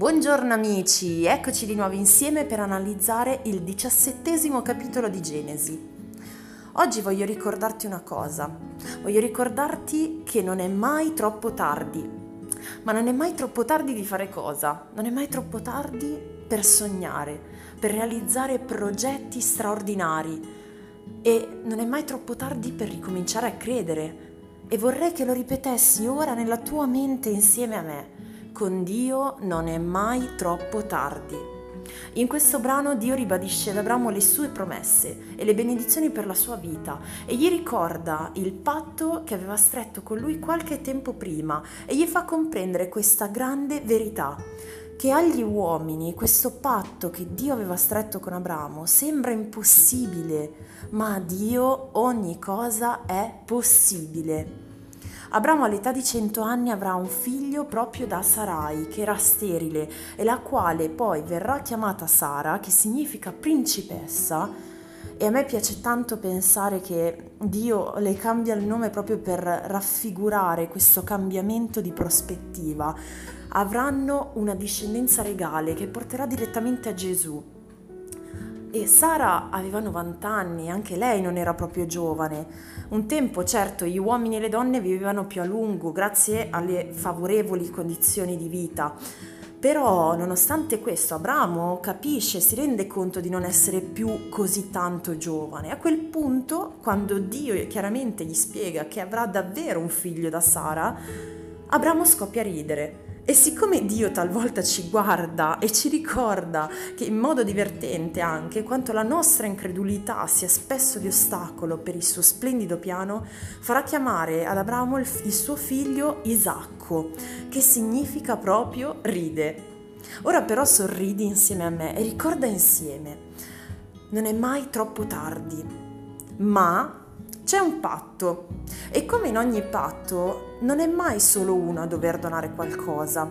Buongiorno amici, eccoci di nuovo insieme per analizzare il diciassettesimo capitolo di Genesi. Oggi voglio ricordarti una cosa, voglio ricordarti che non è mai troppo tardi, ma non è mai troppo tardi di fare cosa? Non è mai troppo tardi per sognare, per realizzare progetti straordinari e non è mai troppo tardi per ricominciare a credere. E vorrei che lo ripetessi ora nella tua mente insieme a me con Dio non è mai troppo tardi. In questo brano Dio ribadisce ad Abramo le sue promesse e le benedizioni per la sua vita e gli ricorda il patto che aveva stretto con lui qualche tempo prima e gli fa comprendere questa grande verità che agli uomini questo patto che Dio aveva stretto con Abramo sembra impossibile, ma a Dio ogni cosa è possibile. Abramo all'età di 100 anni avrà un figlio proprio da Sarai, che era sterile, e la quale poi verrà chiamata Sara, che significa principessa, e a me piace tanto pensare che Dio le cambia il nome proprio per raffigurare questo cambiamento di prospettiva. Avranno una discendenza regale che porterà direttamente a Gesù. E Sara aveva 90 anni, anche lei non era proprio giovane. Un tempo, certo, gli uomini e le donne vivevano più a lungo grazie alle favorevoli condizioni di vita. Però, nonostante questo, Abramo capisce, si rende conto di non essere più così tanto giovane. A quel punto, quando Dio chiaramente gli spiega che avrà davvero un figlio da Sara, Abramo scoppia a ridere e siccome Dio talvolta ci guarda e ci ricorda che in modo divertente anche quanto la nostra incredulità sia spesso di ostacolo per il suo splendido piano, farà chiamare ad Abramo il, il suo figlio Isacco, che significa proprio ride. Ora però sorridi insieme a me e ricorda insieme, non è mai troppo tardi, ma c'è un patto e come in ogni patto non è mai solo uno a dover donare qualcosa.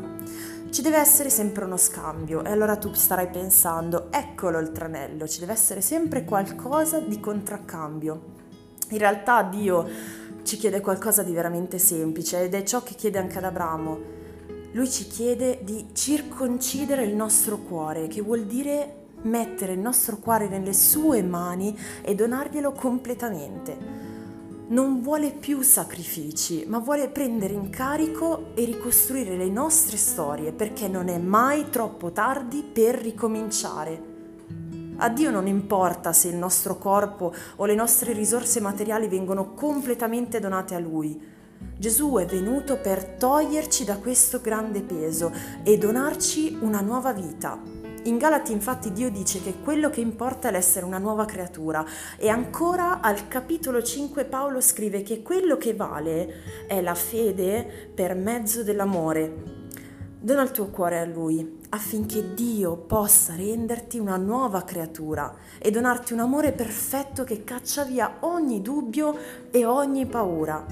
Ci deve essere sempre uno scambio e allora tu starai pensando, eccolo il tranello, ci deve essere sempre qualcosa di contraccambio. In realtà Dio ci chiede qualcosa di veramente semplice ed è ciò che chiede anche ad Abramo. Lui ci chiede di circoncidere il nostro cuore, che vuol dire mettere il nostro cuore nelle sue mani e donarglielo completamente non vuole più sacrifici, ma vuole prendere in carico e ricostruire le nostre storie perché non è mai troppo tardi per ricominciare. A Dio non importa se il nostro corpo o le nostre risorse materiali vengono completamente donate a Lui. Gesù è venuto per toglierci da questo grande peso e donarci una nuova vita. In Galati infatti Dio dice che quello che importa è l'essere una nuova creatura e ancora al capitolo 5 Paolo scrive che quello che vale è la fede per mezzo dell'amore. Dona il tuo cuore a Lui affinché Dio possa renderti una nuova creatura e donarti un amore perfetto che caccia via ogni dubbio e ogni paura.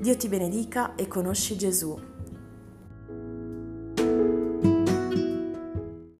Dio ti benedica e conosci Gesù.